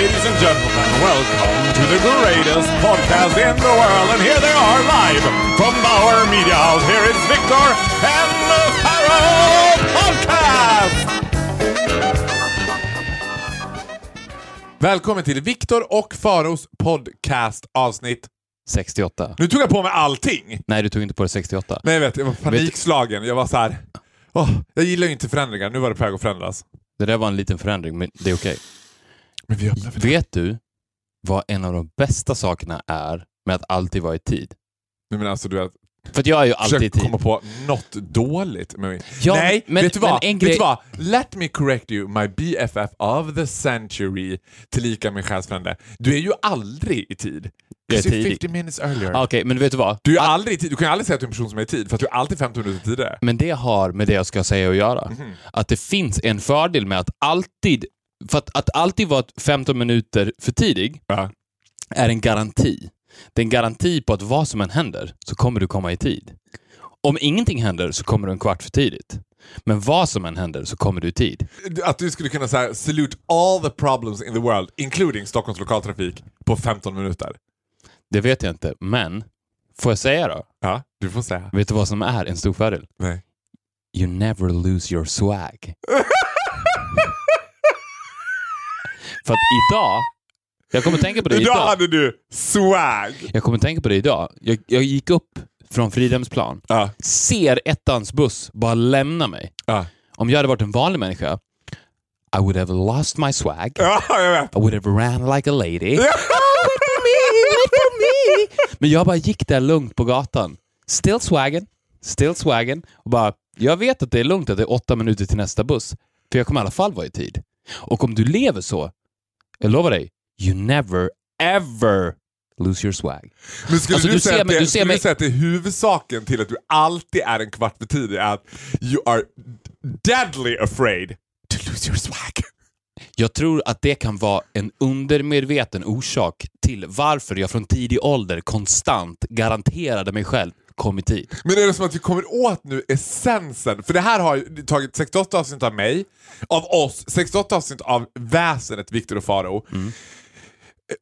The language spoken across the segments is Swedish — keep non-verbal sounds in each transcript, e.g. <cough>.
Ladies and gentlemen, welcome to the greatest podcast in the world. And here they are live from Bauer Media House. Here is Victor and the Pharaoh Podcast! Välkommen till Viktor och Faros podcast avsnitt. 68. Nu tog jag på mig allting. Nej, du tog inte på det 68. Nej, jag vet, jag var panikslagen. Jag var så här. åh, jag gillar ju inte förändringar. Nu var det på väg att förändras. Det där var en liten förändring, men det är okej. Men vi öppnar för det. Vet du vad en av de bästa sakerna är med att alltid vara i tid? Nej, men alltså, du vet, För att jag är ju alltid i tid. komma på något dåligt med. Ja, Nej, men- vet, du vad? en vet grej- du vad? Let me correct you, my BFF of the century, tillika min själsfrände. Du är ju aldrig i tid. Jag är tidig. 50 minutes earlier. Ah, Okej, men vet du vad? Du, är All- aldrig i tid. du kan ju aldrig säga att du är en person som är i tid, för att du är alltid 15 minuter tidigare. Men det har med det jag ska säga att göra. Mhm. Att det finns en fördel med att alltid... För att, att alltid vara 15 minuter för tidig Ja. är en garanti. Det är en garanti på att vad som än händer så kommer du komma i tid. Om ingenting händer så kommer du en kvart för tidigt. Men vad som än händer så kommer du i tid. Att du skulle kunna säga salute all the problems in the world, including Stockholms lokaltrafik, på 15 minuter. Det vet jag inte, men får jag säga då? Ja, du får säga. Vet du vad som är en stor fördel? Nej. You never lose your swag. <laughs> För att idag, jag kommer tänka på det Idag idag. hade du swag! Jag kommer tänka på det idag. Jag, jag gick upp från Fridhemsplan, Ja, ser ettans buss bara lämna mig. ja. Om jag hade varit en vanlig människa, I would have lost my swag. ja jag vet. I would have ran like a lady. Me. Men jag bara gick där lugnt på gatan. Still swaggen, still swaggen. Och bara, jag vet att det är lugnt att det är åtta minuter till nästa buss. För jag kommer i alla fall vara i tid. Och om du lever så, jag lovar dig, you never ever lose your swag. Men skulle Alltså, du, du säga, att det, du skulle mig- säga att det är huvudsaken till att du alltid är en kvart för tidig är att you are deadly afraid to lose your swag? Jag tror att det kan vara en undermedveten orsak till varför jag från tidig ålder konstant garanterade mig själv kom i tid. Men är det som att vi kommer åt nu essensen? För det här har tagit 68 avsnitt av mig, av oss, 68 avsnitt av väsenet Viktor och Faro.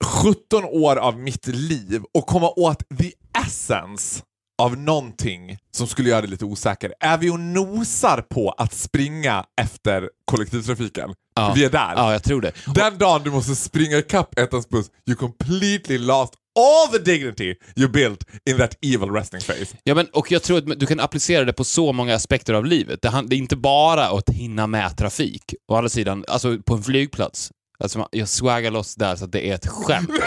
17 år av mitt liv och komma åt the essence av någonting som skulle göra det lite osäker. Är vi och nosar på att springa efter kollektivtrafiken? Ja. Vi är där. Ja, jag tror det. Den dagen du måste springa ikapp ettans buss, you completely lost all the dignity you built in that evil resting face. Ja, men, och jag tror att du kan applicera det på så många aspekter av livet. Det, det är inte bara att hinna med trafik. Å andra sidan, alltså på en flygplats. Alltså, jag swaggar loss där så att det är ett skämt. <laughs>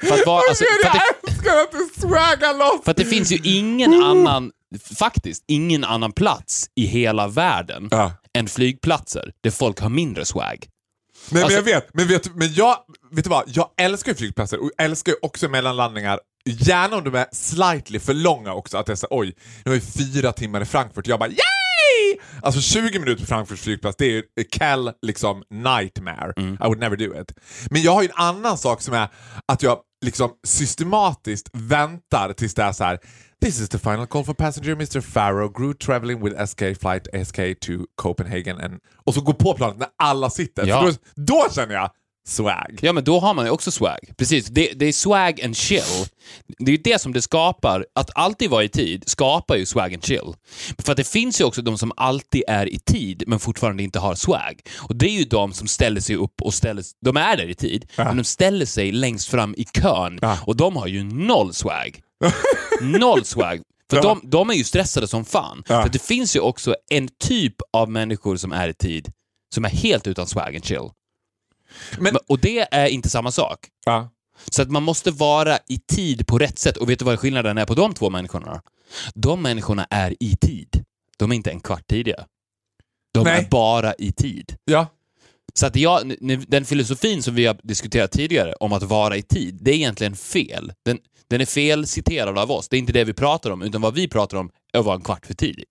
för, att vara, alltså, för, att det, älskar att du swaggar loss! för att det finns ju ingen annan, faktiskt, ingen annan plats i hela världen Ja. än flygplatser där folk har mindre swag. Nej, Alltså- men jag vet, men, vet, men jag, vet du vad? Jag älskar ju flygplatser och jag älskar ju också mellanlandningar. Gärna om de är slightly för långa också. Att jag säger oj, nu har vi fyra timmar i Frankfurt. Jag bara yay! Alltså 20 minuter på Frankfurts flygplats, det är ju a Cal liksom nightmare. Mm. I would never do it. Men jag har ju en annan sak som är att jag liksom systematiskt väntar tills det är så här. This is the final call for passenger Mr. Farrow, Groot traveling with SK flight SK to Copenhagen. And, och så går på planet när alla sitter. Ja. Då, då känner jag swag. Ja, men då har man ju också swag. Precis, det, det är swag and chill. Det är ju det som det skapar. Att alltid vara i tid skapar ju swag and chill. För att det finns ju också de som alltid är i tid men fortfarande inte har swag. Och det är ju de som ställer sig upp och ställer De är där i tid, men de ställer sig längst fram i kön Ja. och de har ju noll swag. <laughs> Noll swag. För Ja. de, de är ju stressade som fan. Ja. För det finns ju också en typ av människor som är i tid som är helt utan swag and chill. Men, och det är inte samma sak. ja. Så att man måste vara i tid på rätt sätt. Och vet du vad skillnaden är på de två människorna? De människorna är i tid. De är inte en kvart tidiga. De Nej. är bara i tid. ja. Så att jag, den filosofin som vi har diskuterat tidigare om att vara i tid, det är egentligen fel. Den, den är fel citerad av oss. Det är inte det vi pratar om, utan vad vi pratar om är att vara en kvart för tidig.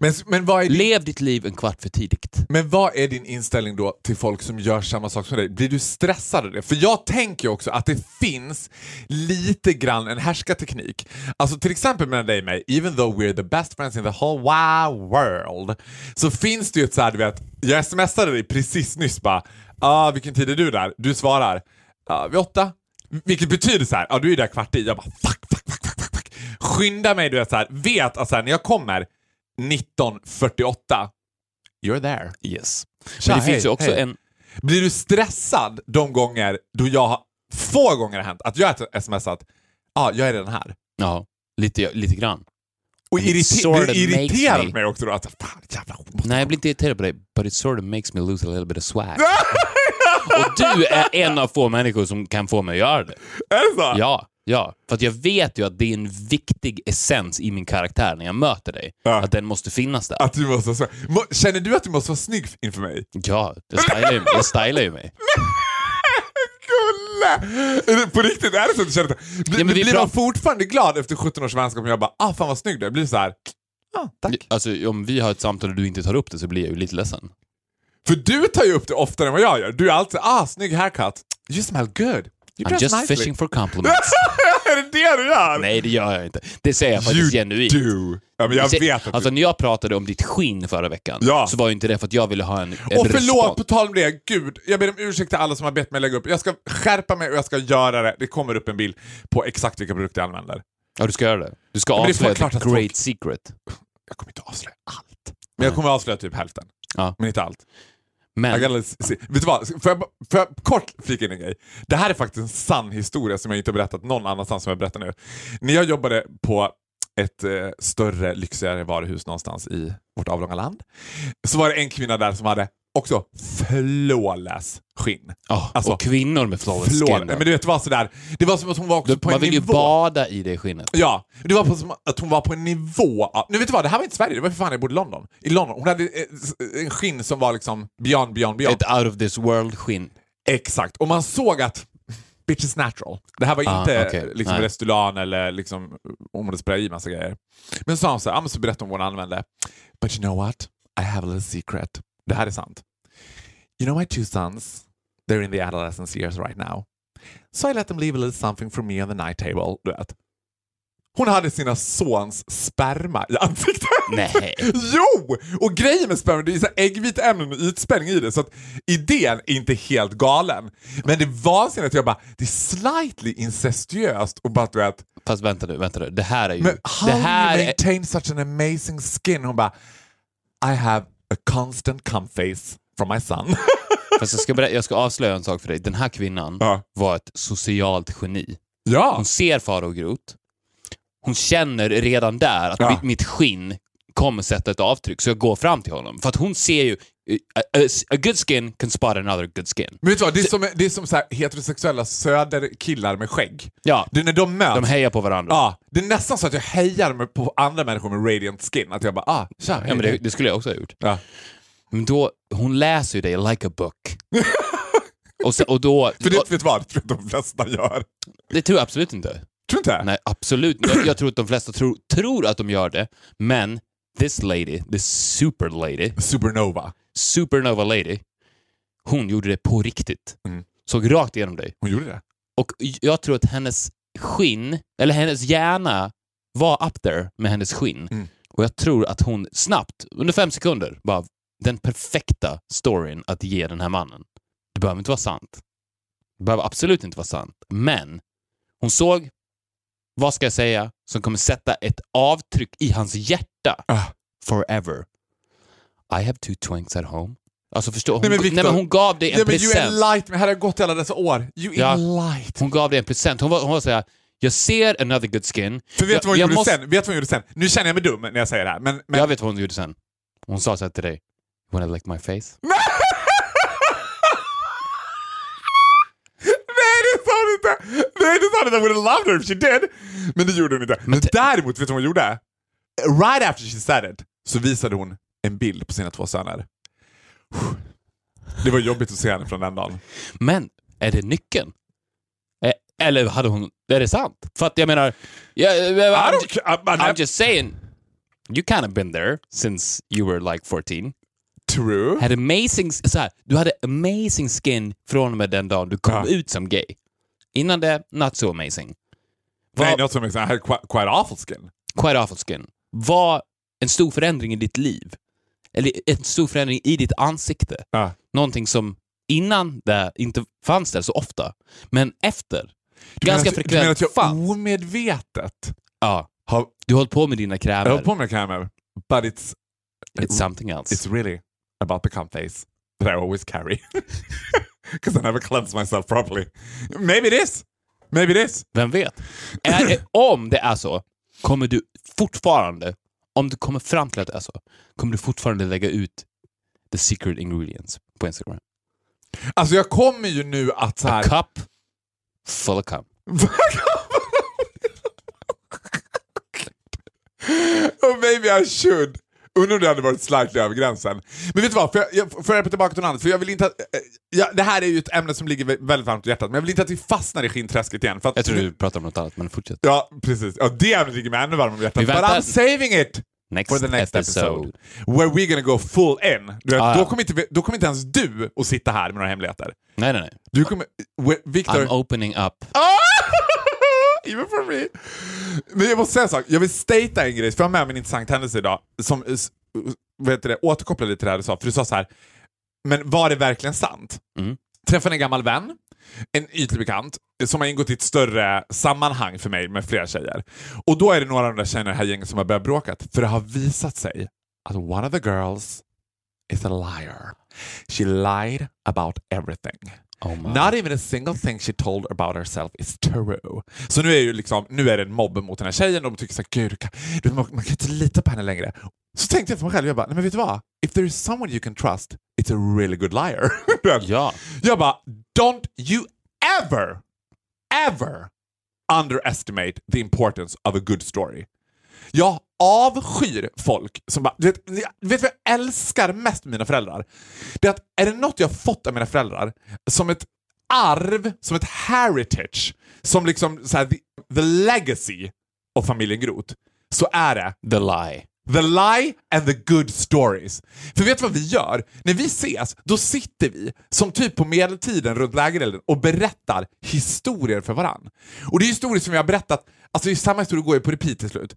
Men, men, vad är din, Lev ditt liv en kvart för tidigt. men vad är din inställning då till folk som gör samma sak som dig? Blir du stressad av det? För jag tänker också att det finns lite grann en härskarteknik. Alltså till exempel mellan dig och mig, even though we're the best friends in the whole wide world, så finns det ju ett så här, du vet, jag smsade dig precis nyss bara, ah, vilken tid är du där? Du svarar, ah, vid åtta. Vilket betyder så här, ja ah, du är där kvart i. Jag bara fuck, fuck, fuck, fuck, fuck. Skynda mig, du vet så här, vet att så här, när jag kommer 19.48, you're there. Yes. Tja, Men det hej, finns ju också hej. en... Blir du stressad de gånger då jag har, få gånger har hänt att jag har smsat, ja ah, jag är redan här. Ja, lite, lite grann. Och And it irrite- sort of det irriterar makes me- mig också då att fan jävla Nej, jag blir inte irriterad på dig, but it sort of makes me lose a little bit of swag. <laughs> Och du är en av få människor som kan få mig att göra det. Är det så? Ja, ja. För att jag vet ju att det är en viktig essens i min karaktär när jag möter dig. Ja. Att den måste finnas där. Att du måste så. Känner du att du måste vara snygg inför mig? Ja, jag stylar ju, jag stylar ju mig. <laughs> Det på riktigt? Är det så att du känner. Blir, Ja, blir man fortfarande glad efter 17 års vänskap om jag bara ah fan vad snygg du är? Blir så här, ah, tack. Alltså, om vi har ett samtal och du inte tar upp det så blir jag ju lite ledsen. För du tar ju upp det oftare än vad jag gör. Du är alltid ah snygg haircut. You smell good. You I'm just nicely. fishing for <laughs> compliments. är det det du gör? Nej, det gör jag inte. Det säger jag faktiskt you genuint. do. Ja, men jag Se- vet att Alltså du... när jag pratade om ditt skinn förra veckan Ja. så var ju inte det för att jag ville ha en, en Och förlåt, respons. på tal om det, gud, jag ber om ursäkt till alla som har bett mig lägga upp. Jag ska skärpa mig och jag ska göra det. Det kommer upp en bild på exakt vilka produkter jag använder. Ja, du ska göra det. Du ska är avslöja the great folk- secret. Jag kommer inte avslöja allt. Men jag kommer avslöja typ hälften. Ja. Men inte allt. Men, Jag. Vet du vad? Får jag, får jag kort flika in en grej? Det här är faktiskt en sann historia som jag inte har berättat någon annanstans som jag berättar nu. När jag jobbade på ett eh, större, lyxigare varuhus någonstans i vårt avlånga land så var det en kvinna där som hade också flawless skinn. Ja, Alltså, och kvinnor med flawless Flawless. skin. då. Men du vet, det var sådär. Det var som att hon var också på Man en vill ju nivå. bada i det skinnet. Ja, det var på som att hon var på en nivå av, Nu vet du vad, det här var inte Sverige, det var för fan jag bodde i London. I London. Hon hade eh, en skinn som var liksom beyond, beyond, beyond. Ett out of this world skinn. Exakt, och man såg att bitch is natural. Det här var Ah, inte okej. liksom Nej. Restylane eller liksom, hon hade sprayat i massa grejer. Men så sa hon så här, så berättade hon vad hon använde. But you know what? I have a little secret. Det här är sant. You know my two sons? They're in the adolescence years right now. So I let them leave a little something for me on the night table. Du vet. Hon hade sina sons sperma i ansiktet. Nej. <laughs> Jo! Och grejen med sperma, det är så här äggviteämnen och ytspänning i det, så att idén är inte helt galen. Men det vansinniga är att jag bara, det är slightly incestuöst och bara du vet, Fast vänta nu, vänta nu. Det här är ju... men how det här you är, maintain such an amazing skin? Hon bara, I have a constant cum face from my son. <laughs> fast jag, ska berätta, jag ska avslöja en sak för dig. Den här kvinnan Ja. var ett socialt geni. ja, Hon ser Farao Groth. Hon känner redan där att Ja. mitt, mitt skinn kommer sätta ett avtryck, så jag går fram till honom. För att hon ser ju... A, a, good skin can spot another good skin. men vet du vad, det är som, det är som så här heterosexuella söderkillar med skägg. Ja, Det är när de möts. de hejar på varandra. Ja, det är nästan så att jag hejar med- på andra människor med radiant skin. Att jag bara, ah, tja, hej, Ja, men det, det skulle jag också ha gjort. Ja. Men då, hon läser ju dig like a book. <laughs> och, sen, och då... För det vet du vad, det tror jag de flesta gör. det tror jag absolut inte. Tror inte? Nej, absolut. Jag, jag tror att de flesta tror, tror att de gör det, men this lady, this super lady, Supernova. Supernova lady, hon gjorde det på riktigt. Mm. Såg rakt igenom dig. Hon gjorde det. Och jag tror att hennes skinn, eller hennes hjärna var up there med hennes skinn. Mm. Och jag tror att hon snabbt, under fem sekunder, bara den perfekta storyn att ge den här mannen. Det behöver inte vara sant. Det behöver absolut inte vara sant. Men hon såg, vad ska jag säga, som kommer sätta ett avtryck i hans hjärta Ah. forever. I have two twinks at home. Alltså förstå, hon, Nej, men nej, Victor, men hon gav dig en Nej, men you present. enlight me. Här har jag gått i alla dessa år. You Ja. enlight. Hon gav dig en present. Hon var, hon var såhär, jag ser another good skin. För vet du vad hon gjorde måste- sen? Vet vad hon gjorde sen? Nu känner jag mig dum när jag säger det här. Men, men... Jag vet vad hon gjorde sen. Hon sa så här till dig. Wanna lick my face? <laughs> Nej, det sa hon inte! Nej, det sa hon inte. I would have loved her if she did. Men det gjorde hon inte. Men däremot, vet du vad hon gjorde? Right after she said it så visade hon en bild på sina två söner. Det var jobbigt att se henne från den dagen. Men, är det nyckeln? Eh, Eller hade hon... Är det sant? För att jag menar... Yeah, I'm, don't care. I- I- I'm just saying. You kind of been there since you were like 14. True. Had amazing, så här, du hade amazing skin från och med den dagen du kom Ja. ut som gay. Innan det, not so amazing. Nej, Vad- not so amazing. I had quite, quite awful skin. quite awful skin. Var en stor förändring i ditt liv. Eller en stor förändring i ditt ansikte. Ja. Någonting som innan det inte fanns där så ofta. Men efter, Du ganska menar att- Du menar frekvent att jag fanns. omedvetet Ja. har... Du har hållit på med dina Jag har krämer. hållit på med krämer, but it's, It's something else. it's really about the cum face that I always carry. <laughs> Because I never cleanse myself properly. Maybe it is. Maybe it is. Vem vet? Är om det är så, kommer du fortfarande, om du kommer fram till att det är så, kommer du fortfarande lägga ut the secret ingredients på Instagram. Alltså jag kommer ju nu att så A här... cup full of cum. oh, <laughs> maybe I should. Undrar om det hade varit slightly över gränsen. Men vet du vad, får jag, jag, får jag tillbaka till något annat? För jag vill inte att, eh, ja, det här är ju ett ämne som ligger vä- väldigt varmt om hjärtat, men jag vill inte att vi fastnar i skinnträsket igen. För att, Jag tror du pratar om något annat, men fortsätt. Ja, precis. Ja, det ämnet ligger mig ännu varmare om hjärtat. But I'm saving it Next, for the next episode. episode. Where we're gonna go full in. Vet, Ah, ja. då, kommer inte, då kommer inte ens du att sitta här med några hemligheter. Nej, nej, nej. Du kommer... Victor... I'm opening up. Ah! <laughs> Even for me. Men jag måste säga en sak. Jag vill statea en grej, för jag har med mig en intressant händelse idag som heter det, återkopplar lite till det här du sa. För du sa så här, men var det verkligen sant? Mm. Träffade en gammal vän, en ytlig bekant, som har ingått i ett större sammanhang för mig med flera tjejer. Och då är det några av de där tjejerna i det här gänget som har börjat bråkat, för det har visat sig att one of the girls is a liar. She lied about everything. Oh. Not even a single thing she told about herself is true. Så nu är, ju liksom, nu är det en mobb mot den här tjejen och de tycker såhär, gud, kan, du, man, man kan inte lita på henne längre. Så tänkte jag för mig själv, jag bara, nej men vet du vad? If there is someone you can trust, it's a really good liar. <laughs> Ja. Jag bara, don't you ever, ever underestimate the importance of a good story. Jag avskyr folk som bara... Du vet, du vet vad jag älskar mest med mina föräldrar? Det är att är det något jag har fått av mina föräldrar som ett arv, som ett heritage, som liksom så här, the, the legacy av familjen Groth, så är det The lie. The lie and the good stories. För vet du vad vi gör? När vi ses, då sitter vi som typ på medeltiden runt lägerelden och berättar historier för varann. Och det är historier som vi har berättat, alltså det är samma historia går ju på repeat till slut.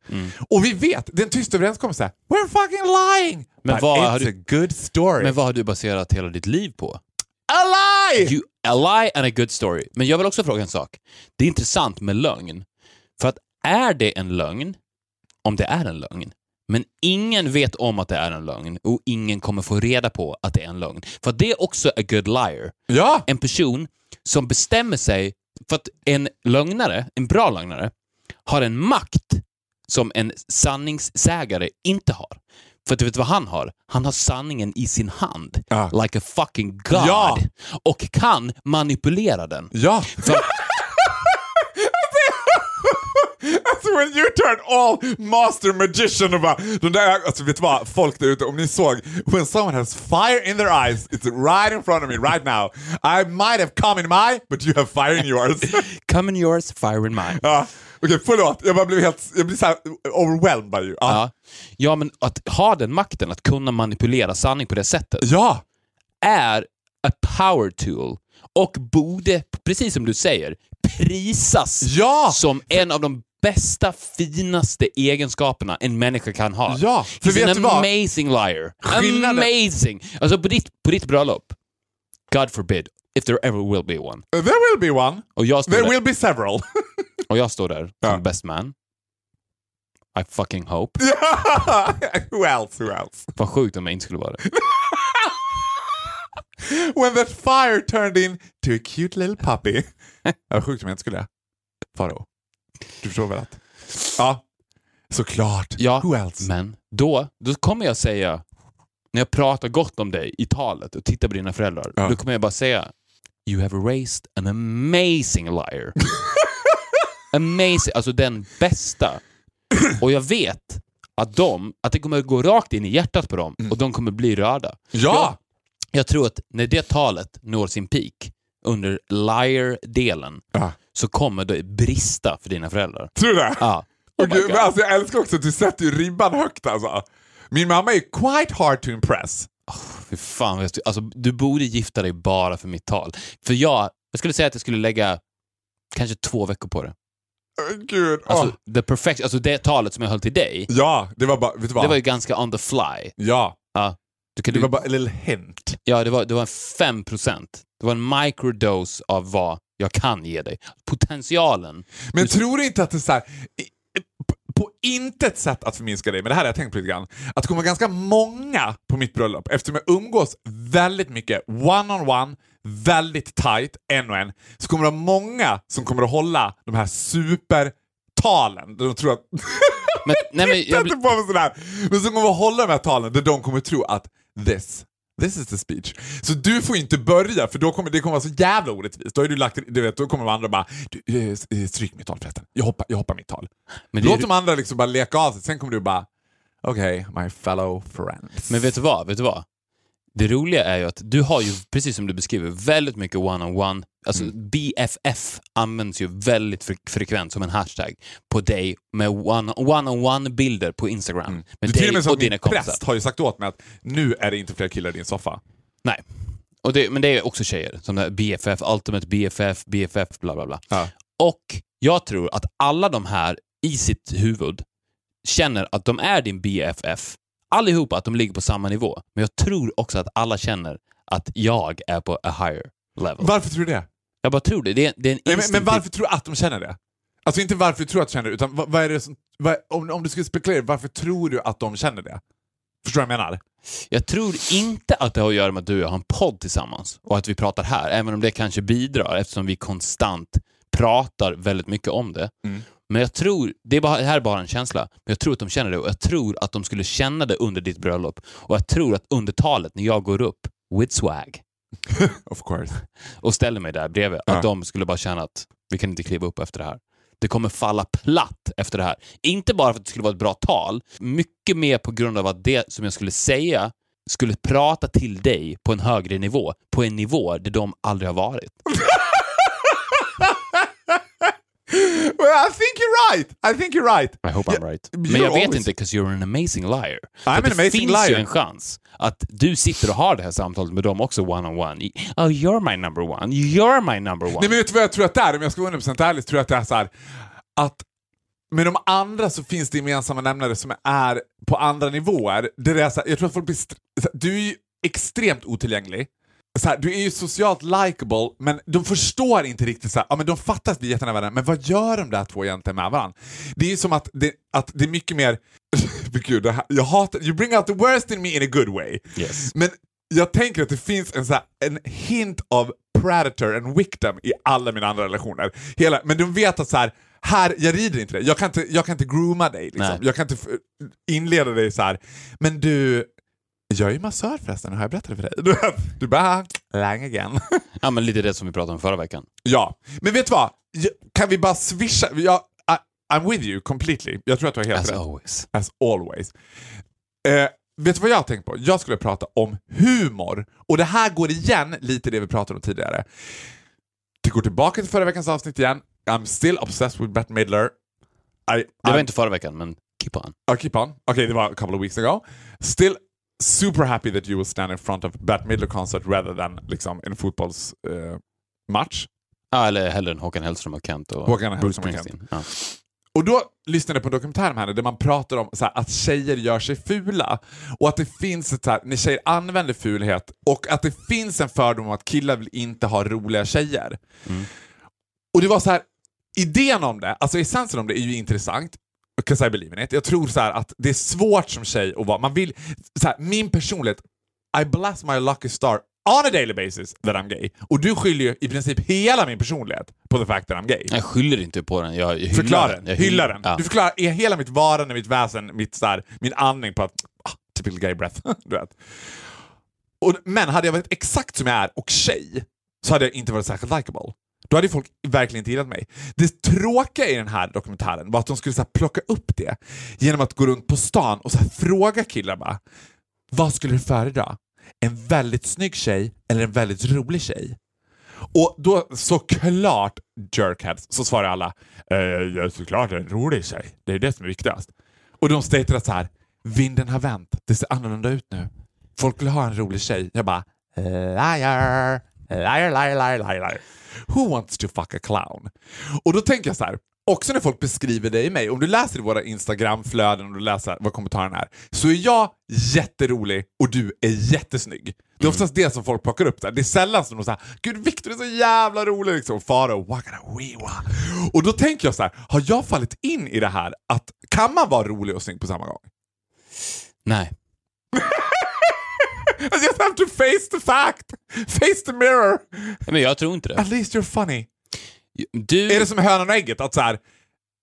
Och vi vet, det är en tyst överenskommelse. We're fucking lying! Men But vad it's har du- a good story. Men vad har du baserat hela ditt liv på? a lie! You, a lie and a good story. Men jag vill också fråga en sak. Det är intressant med lögn. För att är det en lögn, om det är en lögn, men ingen vet om att det är en lögn och ingen kommer få reda på att det är en lögn. För det är också a good liar. Ja! En person som bestämmer sig för att en lögnare, en bra lögnare, har en makt som en sanningssägare inte har. För du vet vad han har? Han har sanningen i sin hand. Ja. Like a fucking god. Ja. Och kan manipulera den. Ja! För, <laughs> Alltså when you turn all master magician och bara, de där, alltså vet du vad, folk där ute, om ni såg, when someone has fire in their eyes, it's right in front of me right now. I might have come in my, but you have fire in yours. <laughs> come in yours, fire in mine. ja, Okej, förlåt, jag bara blev helt, jag blir såhär overwhelmed by you. Ja. Ja. ja, men att ha den makten, att kunna manipulera sanning på det sättet, ja. är a power tool och borde, precis som du säger, prisas Ja! som en av de bästa, finaste egenskaperna en människa kan ha. Ja, för He's vet an amazing liar. Skillnaden- Amazing! Alltså på ditt, på ditt bröllop, God forbid, if there ever will be one. There will be one. Och jag There will be several. <laughs> och jag står där Ja. som best man. I fucking hope. <laughs> who else, who else? Vad sjukt om jag inte skulle vara det. <laughs> When that fire turned into a cute little puppy. Vad sjukt om jag inte skulle det. Faro. Du förstår väl att... Ja, såklart. Ja, Who else? men då, då kommer jag säga, när jag pratar gott om dig i talet och tittar på dina föräldrar, Ja. då kommer jag bara säga You have raised an amazing liar. <laughs> amazing, alltså den bästa. Och jag vet att de, att det kommer gå rakt in i hjärtat på dem och de kommer bli rörda. Ja! Jag tror att när det talet når sin peak under liar-delen Ja. så kommer det brista för dina föräldrar. Tror du det? Ja. Oh gud, men alltså, jag älskar också att du sätter ju ribban högt alltså. Min mamma är quite hard to impress. Fy fan, alltså, du borde gifta dig bara för mitt tal. För jag, jag skulle säga att jag skulle lägga kanske två veckor på det. Gud. Alltså, the perfect, alltså det talet som jag höll till dig, Ja, det var bara, vet du vad? det var ju ganska on the fly. Ja, Ja, du det kunde, var bara en liten hint. ja det, var, det var en 5 procent. Det var en microdose av vad jag kan ge dig. Potentialen. Men tror du inte att det är så här, på- intet sätt att förminska dig, men det här har jag tänkt på lite grann, att det kommer ganska många på mitt bröllop eftersom jag umgås väldigt mycket one-on-one, väldigt tight, en och en, så kommer det vara många som kommer att hålla de här supertalen. De tror att... Men, nej, men, <laughs> jag, inte på mig sådär! Men som kommer att hålla de här talen där de kommer att tro att this This is the speech. Så du får inte börja för då kommer det kommer vara så jävla orättvist. Då, är du lagt, du vet, då kommer de andra bara du, eh, eh, stryk mitt tal förresten. Jag hoppar, jag hoppar mitt tal. men, Låt de andra liksom bara leka av sig, sen kommer du bara okej, my fellow friends. men vet du vad? Vet du vad? Det roliga är ju att du har ju, precis som du beskriver, väldigt mycket one-on-one. Alltså Mm. BFF används ju väldigt fre- frekvent som en hashtag på dig med one- one-on-one-bilder på Instagram. Med Mm. är till dig och med och dina kompisar. präst har ju sagt åt mig att nu är det inte fler killar i din soffa. Nej. Och det, men det är också tjejer. Som där BFF, Ultimate BFF, BFF, bla bla bla. Ja. Och jag tror att alla de här i sitt huvud känner att de är din BFF. Allihopa att de ligger på samma nivå. Men jag tror också att alla känner att jag är på a higher level. Varför tror du det? Jag bara tror det. Det är, det är en Nej, men, men varför tror du att de känner det? Alltså inte varför du tror att de känner det, utan vad, vad är det som... Vad, om, om du skulle spekulera, varför tror du att de känner det? Förstår du vad jag menar? Jag tror inte att det har att göra med att du och jag har en podd tillsammans och att vi pratar här, även om det kanske bidrar eftersom vi konstant pratar väldigt mycket om det. Mm. Men jag tror, det, är bara, det här är bara en känsla, men jag tror att de känner det och jag tror att de skulle känna det under ditt bröllop. Och jag tror att under talet, när jag går upp with swag <laughs> Of course. och ställer mig där bredvid, att de skulle bara känna att vi kan inte kliva upp efter det här. Det kommer falla platt efter det här. Inte bara för att det skulle vara ett bra tal, mycket mer på grund av att det som jag skulle säga skulle prata till dig på en högre nivå, på en nivå där de aldrig har varit. <laughs> well, I think you're right! I think you're right! I hope I'm Yeah, right. Men jag vet always- inte, 'cause you're an amazing liar. I'm an det amazing finns liar. ju en chans att du sitter och har det här samtalet med dem också one-on-one. Oh, you're my number one. You're my number one. Nej men vet du vad jag tror att det är? Om jag ska vara 100% ärlig tror jag att det är så här att med de andra så finns det gemensamma nämnare som är på andra nivåer. Det är så här, jag tror att folk blir... Du är ju extremt otillgänglig. Så här, du är ju socialt likable, men de förstår inte riktigt så här, ja men de fattar att vi är jättenära varandra, men vad gör de där två egentligen med varandra? Det är ju som att det, att det är mycket mer... <laughs> Gud, här, jag hatar... You bring out the worst in me in a good way. Yes. Men jag tänker att det finns en, så en hint av predator and victim i alla mina andra relationer. Hela, men de vet att så här, här, jag rider inte dig. Jag kan inte, jag kan inte grooma dig. Liksom. Jag kan inte inleda dig så här. Men du, jag är ju massör förresten, har jag berättat det för dig? Du, bara, lang again. <laughs> Ja, men lite det som vi pratade om förra veckan. ja, men vet du vad? Kan vi bara swisha? Jag, I, I'm with you completely. Jag tror att du har helt As rätt. always. As always. Eh, vet du vad jag har tänkt på? Jag skulle prata om humor. Och det här går igen lite det vi pratade om tidigare. Det går tillbaka till förra veckans avsnitt igen. I'm still obsessed with Bette Midler. I, Det var I'm- inte förra veckan, men keep on. I'll keep on. Okay, det var a couple of weeks ago. Still super happy that you will stand in front of Bette Midler concert rather than liksom en fotbollsmatch. Eh, match. Ja, eller hellre än Håkan Hellström och Kent och Håkan Hellström och Kent. Ja. Och då lyssnade jag på en dokumentär om henne där man pratar om så här, att tjejer gör sig fula. Och att det finns ett så här, när tjejer använder fulhet och att det finns en fördom om att killar vill inte ha roliga tjejer. Och det var så här, idén om det, alltså essensen om det är ju intressant. Because I believe in it. Jag tror så här att det är svårt som tjej att vara, man vill, så här, min personlighet, I bless my lucky star on a daily basis that I'm gay. Och du skyller ju i princip hela min personlighet på the fact that I'm gay. Jag skyller inte på den, jag hyllar Förklara den. Jag Hylla den. Ja. Du förklarar är hela mitt varande, mitt väsen, mitt, så här, min andning på att ah, typical gay breath. <laughs> du vet. Och, men hade jag varit exakt som jag är och tjej så hade jag inte varit särskilt likable. Då hade folk verkligen inte gillat mig. Det tråkiga i den här dokumentären var att de skulle så här, plocka upp det genom att gå runt på stan och så här, fråga killar bara, vad skulle du föredra? en väldigt snygg tjej eller en väldigt rolig tjej? Och då såklart jerkheads så svarar alla eh, ja, såklart en rolig tjej. Det är det som är viktigast. Och de staterar så här vinden har vänt. Det ser annorlunda ut nu. Folk vill ha en rolig tjej. Jag bara eh, liar, liar, liar, liar, liar, liar. Who wants to fuck a clown? Och då tänker jag så här, också när folk beskriver dig och mig, om du läser i våra Instagram-flöden och du läser vad kommentaren är, så är jag jätterolig och du är jättesnygg. Det är oftast det som folk plockar upp där. Det är sällan som de säger “Gud, Victor är så jävla rolig” liksom. Faro, wagana weewa. Och då tänker jag så här, har jag fallit in i det här att kan man vara rolig och snygg på samma gång? Nej. <laughs> I just have to face the fact! Face the mirror! Men jag tror inte det. At least you're funny. Du... Är det som hönan och ägget? Att så här,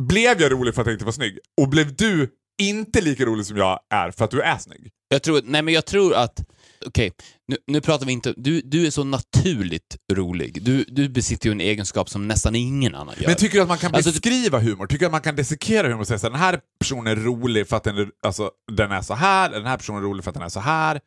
blev jag rolig för att jag inte var snygg? Och blev du inte lika rolig som jag är för att du är snygg? Jag tror, nej men jag tror att, okej, nu, nu pratar vi inte, du, du är så naturligt rolig. Du, du besitter ju en egenskap som nästan ingen annan gör. Men tycker du att man kan Alltså, beskriva humor? Tycker du att man kan dissekera humor och säga så här, den här personen är rolig för att den är, alltså, den är så här, den här personen är rolig för att den är så här?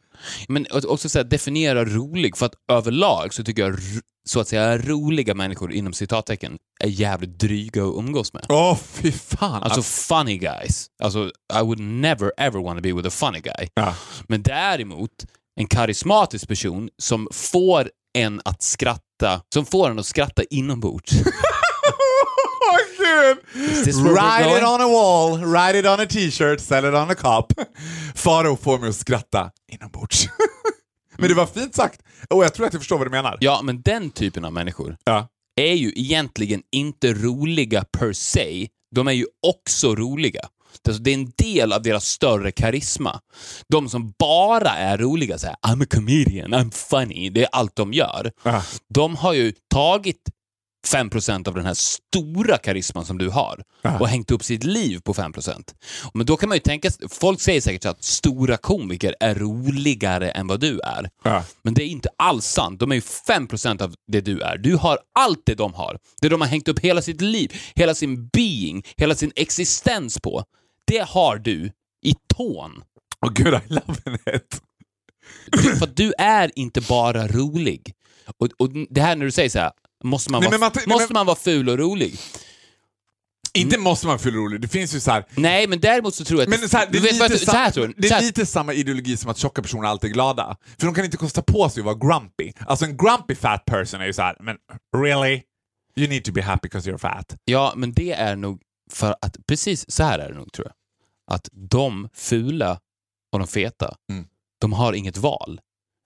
Men också så här, definiera rolig, för att överlag så tycker jag så att säga roliga människor inom citattecken är jävligt dryga att umgås med. Åh, oh, fy fan! Alltså funny guys. Alltså, I would never ever want to be with a funny guy. Ja. Men däremot, en karismatisk person som får en att skratta, som får en att skratta inombords. <laughs> Write it on a wall, write it on a t-shirt, sell it on a cup. Faro får mig att skratta inombords. <laughs> Men det var fint sagt. Och jag tror att jag förstår vad du menar. Ja, men den typen av människor Ja. är ju egentligen inte roliga per se. De är ju också roliga. Det är en del av deras större karisma. De som bara är roliga, så här, I'm a comedian, I'm funny, det är allt de gör. Ja. De har ju tagit 5% av den här stora karisman som du har och hängt upp sitt liv på 5%. Men då kan man ju tänka, folk säger säkert att stora komiker är roligare än vad du är. Ja. Men det är inte alls sant. De är ju 5% av det du är. Du har allt det de har. Det de har hängt upp hela sitt liv, hela sin being, hela sin existens på. Det har du i tån. Åh gud, I love it. Du, för du är inte bara rolig. Och, och det här när du säger så här, måste man, Nej, vara, man- måste men- man vara ful och rolig? Inte måste man fylla rolig, det finns ju så här. Nej, men däremot så tror jag att... Men så här, det, är vad- lite så här sam- tror jag. det Så är här- lite samma ideologi som att tjocka personer alltid är glada. För de kan inte kosta på sig att vara grumpy. Alltså en grumpy fat person är ju så här, men really? You need to be happy because you're fat. Ja, men det är nog för att, precis så här är det nog tror jag. Att de fula och de feta, Mm. de har inget val.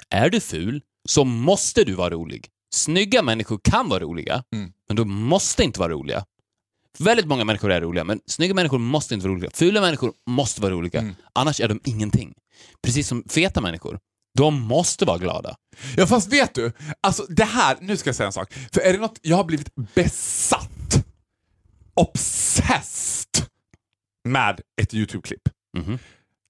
Är du ful så måste du vara rolig. Snygga människor kan vara roliga, Mm. men de måste inte vara roliga. Väldigt många människor är roliga, men snygga människor måste inte vara roliga. Fula människor måste vara roliga, Mm. annars är de ingenting. Precis som feta människor. De måste vara glada. Ja fast vet du, alltså det här, nu ska jag säga en sak. För är det något, jag har blivit besatt, obsessed med ett YouTube-klipp.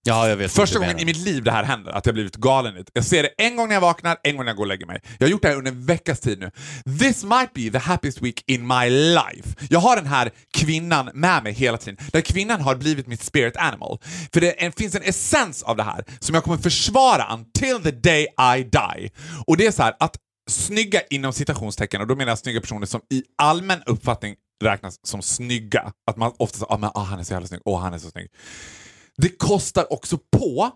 Ja, jag vet Första gången i mitt liv det här händer, att jag blivit galen i. Jag ser det en gång när jag vaknar, en gång när jag går och lägger mig. Jag har gjort det här under en veckas tid nu. This might be the happiest week in my life. Jag har den här kvinnan med mig hela tiden. Där kvinnan har blivit mitt spirit animal. För det en, finns en essens av det här som jag kommer försvara until the day I die. Och det är så här att snygga inom citationstecken, och då menar jag snygga personer som i allmän uppfattning räknas som snygga. Att man ofta säger ah, men, ah, han är så jävla snygg, åh han är så snygg. Det kostar också på.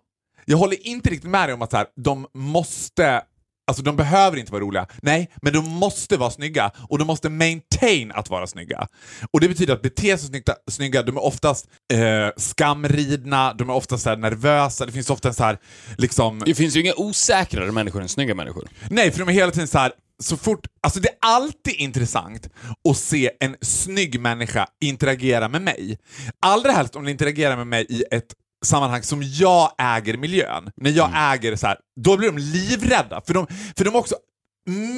Jag håller inte riktigt med dig om att så här, de måste Alltså de behöver inte vara roliga. Nej, men de måste vara snygga och de måste maintain att vara snygga. Och det betyder att bete sig snygga, snygga de är oftast eh, skamridna, de är oftast så nervösa, det finns ofta en så här liksom... Det finns ju inga osäkrare människor än snygga människor. Nej, för de är hela tiden så här. Så fort, alltså det är alltid intressant att se en snygg människa interagera med mig. Allra helst om den interagerar med mig i ett sammanhang som jag äger miljön. När jag äger så här, då blir de livrädda. För de, för de är också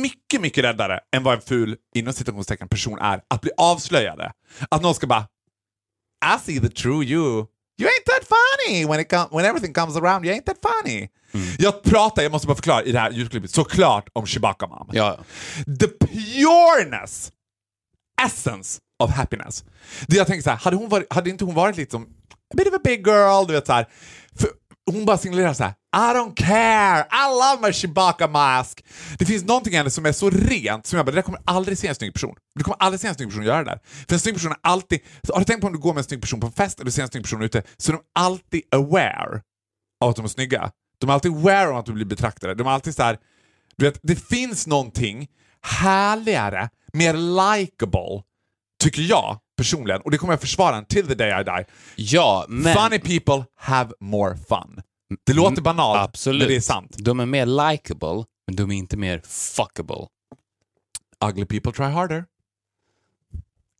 mycket, mycket räddare än vad en ful, inom citationstecken, person är att bli avslöjade. Att någon ska bara I see the true you. You ain't that funny when, it com- when everything comes around. You ain't that funny. Jag pratar, jag måste bara förklara i det här ljudklippet, såklart om Chewbacca Mom. Ja. The pureness, essence of happiness. Det jag tänker så här, hade, hon varit, hade inte hon varit lite som a bit of a big girl, du vet så här. För hon bara signalerar så här: I don't care, I love my Chewbacca mask. Det finns någonting i henne som är så rent som jag bara, det där kommer aldrig se en snygg person. Du kommer aldrig se en snygg person göra det där. För en snygg person är alltid, har du tänkt på om du går med en snygg person på en fest eller du ser en snygg person ute, så är de alltid aware av att de är snygga. De är alltid aware av att de blir betraktade. De är alltid så här, du vet, det finns någonting härligare, mer likable, tycker jag personligen, och det kommer jag försvara until the day I die. Ja, men... Funny people have more fun. Det låter banalt, Absolut. men det är sant. De är mer likable, men de är inte mer fuckable. Ugly people try harder.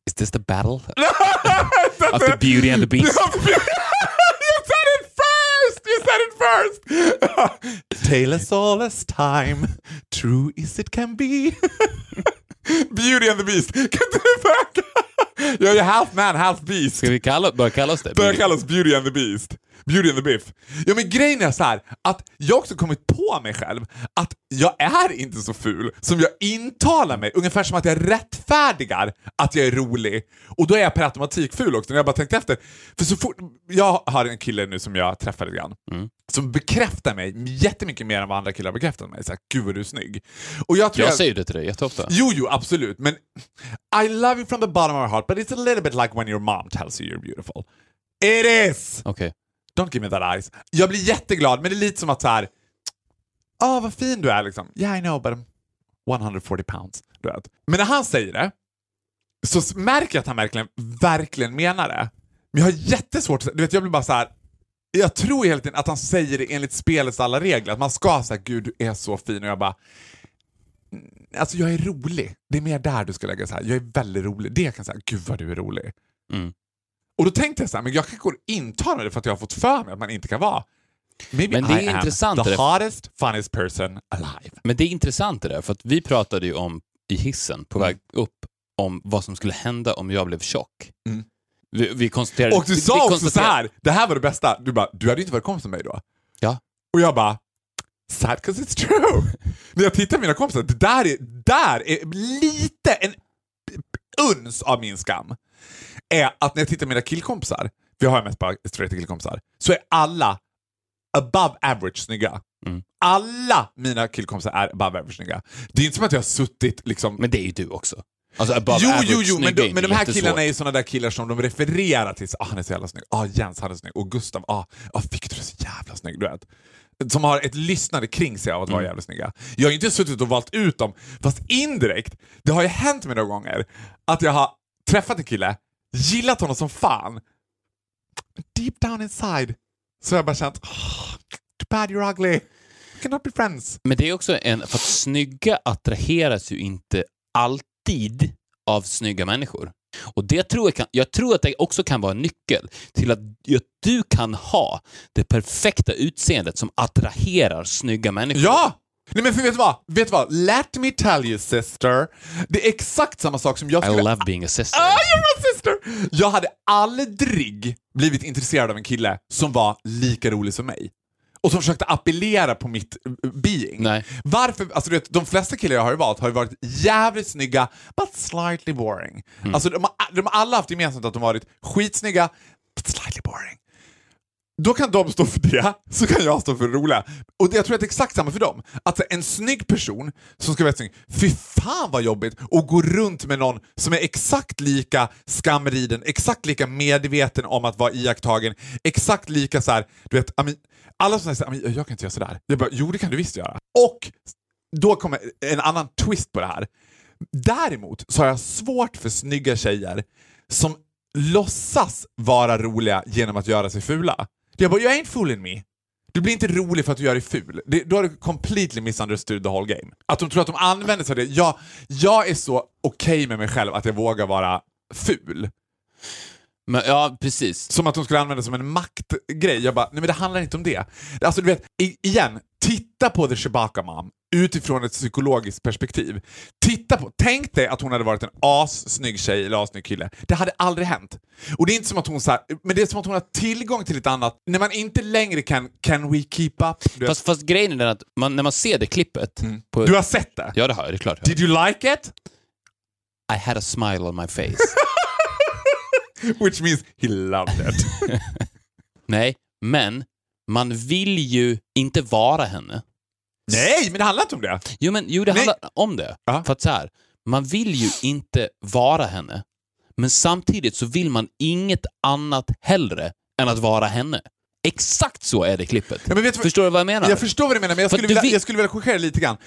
Is this the battle <laughs> of the beauty and the <laughs> beast? you said it first! You said it first! Tale as all as time, true as it can be. Beauty and the Beast. Kan inte du börja... Jag är half man, half beast. Ska vi kalla, börja kalla oss det? Börjar kallas Beauty and the Beast. Beauty and the Biff. Ja men grejen är så här att jag också kommit på mig själv att jag är inte så ful som jag intalar mig. Ungefär som att jag rättfärdigar att jag är rolig. Och då är jag per automatik ful också när jag bara tänkt efter. För så fort, jag har en kille nu som jag träffar lite grann. Som bekräftar mig jättemycket mer än vad andra killar har bekräftat mig. Såhär, gud vad du är snygg. Och jag tror Jag säger det till dig jätteofta. Jo, jo, absolut. Men I love you from the bottom of my heart, but it's a little bit like when your mom tells you you're beautiful. It is! Okej. Don't give me that eyes. Jag blir jätteglad, men det är lite som att så här. Åh, vad fin du är liksom. Yeah, I know, but I'm 140 pounds. Du vet. Men när han säger det, så märker jag att han verkligen, verkligen menar det. Men jag har jättesvårt att... Du vet, jag blir bara så här. Jag tror hela tiden att han säger det enligt spelets alla regler. Att man ska säga gud du är så fin och jag bara mm, Alltså jag är rolig. Det är mer där du ska lägga så här. Jag är väldigt rolig. Det jag kan säga, gud vad du är rolig. Mm. Och då tänkte jag så här, men jag kanske går intala det för att jag har fått för mig att man inte kan vara. Maybe Men det är I am intressant the det. hottest, funniest person alive. Men det är intressant det där, för att vi pratade ju om i hissen på väg upp om vad som skulle hända om jag blev tjock. Mm. Vi, vi konstaterade... Och du vi sa också så här, det här var det bästa. Du bara, du hade inte varit kompis med mig då. Ja. Och jag bara, sad cause it's true. När jag tittar på mina kompisar, det där är, där är lite en uns av min skam. Är att när jag tittar på mina killkompisar, för jag har ju mest bara straighta killkompisar, så är alla above average snygga. Mm. Alla mina killkompisar är above average snygga. Det är inte som att jag har suttit liksom Men det är ju du också. Alltså above Jo, average jo, jo, men, de, men de här killarna är ju såna där killar som de refererar till. Ah, han är så jävla snygg. Ah, Jens, han är snygg. Och Gustav, ah, ah Victor är så jävla snygg. Du vet. Som har ett lyssnande kring sig av att vara Mm. jävligt snygga. Jag har ju inte suttit och valt ut dem, fast indirekt, det har ju hänt mig några gånger att jag har träffat en kille, gillat honom som fan. Deep down inside så har jag bara känt, oh, too bad you're ugly. We cannot be friends. Men det är också en... För att snygga attraheras ju inte alltid av snygga människor. Och det tror jag, kan, jag tror att det också kan vara en nyckel till att, att du kan ha det perfekta utseendet som attraherar snygga människor. Ja! Nej men för vet du vad? Vet du vad? Let me tell you sister. Det är exakt samma sak som jag I skulle... love being a sister. Ah, sister! Jag hade aldrig blivit intresserad av en kille som var lika rolig som mig. Och som försökte appellera på mitt eh, being. Nej. Varför? Alltså du vet, de flesta killar jag har valt har ju varit jävligt snygga, but slightly boring. Alltså de har, de har alla haft gemensamt att de varit skitsnygga, but slightly boring. Då kan de stå för det, så kan jag stå för det roliga. Och jag tror att det är exakt samma för dem. Att en snygg person som ska vara snygg, fy fan vad jobbigt att gå runt med någon som är exakt lika skamriden, exakt lika medveten om att vara iakttagen, exakt lika så här, du vet, alla som säger att jag kan inte göra sådär. Jag bara, jo det kan du visst göra. Och då kommer en annan twist på det här. Däremot så har jag svårt för snygga tjejer som låtsas vara roliga genom att göra sig fula. Jag bara, you ain't fooling me. Du blir inte rolig för att du gör dig ful. Det, då har du completely misunderstood the whole game. Att de tror att de använder sig av det. Jag, jag är så okej med mig själv att jag vågar vara ful. Men, ja, precis. Som att de skulle använda det som en maktgrej. Jag bara, nej men det handlar inte om det. Alltså du vet, igen, titta på The Chewbacca Mom utifrån ett psykologiskt perspektiv. Titta på, tänk dig att hon hade varit en assnygg tjej eller assnygg kille. Det hade aldrig hänt. Och det är inte som att hon så här, men det är som att hon har tillgång till ett annat, när man inte längre kan, can we keep up? Fast, fast grejen är den att man, när man ser det klippet... På, Mm. du har sett det? Ja, det har jag. Det är klart. Did you like it? I had a smile on my face. <laughs> <laughs> Which means he loved it. <laughs> Nej, men man vill ju inte vara henne. Nej, men det handlar inte om det. Jo, men jo, det Nej. handlar om det. Ja. För att så här, man vill ju inte vara henne, men samtidigt så vill man inget annat hellre än att vara henne. Exakt så är det klippet. Ja, Förstår du vad jag menar? Jag förstår vad du menar, men jag skulle, vilja, vill- jag skulle vilja korrigera lite grann.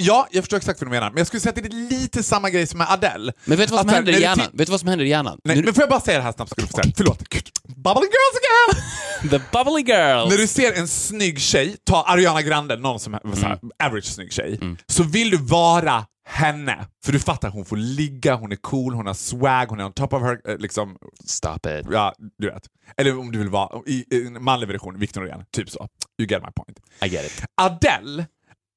Ja, jag förstår exakt vad du menar, men jag skulle säga att det är lite samma grej som med Adele. men vet du vad som Att, händer i hjärnan? Vet du vad som händer i hjärnan? Nej, Nu- men får jag bara säga det här snabbt? Du få säga. Förlåt. Bubbly girls again! <laughs> The bubbly girls! När du ser en snygg tjej, ta Ariana Grande, någon som är här, Mm. average snygg tjej, så vill du vara henne. För du fattar, hon får ligga, hon är cool, hon har swag, hon är on top of her, eh, liksom, Stop it. ja, du vet. Eller om du vill vara, i, i manlig version, Victor Norén, typ så. You get my point. I get it. Adele,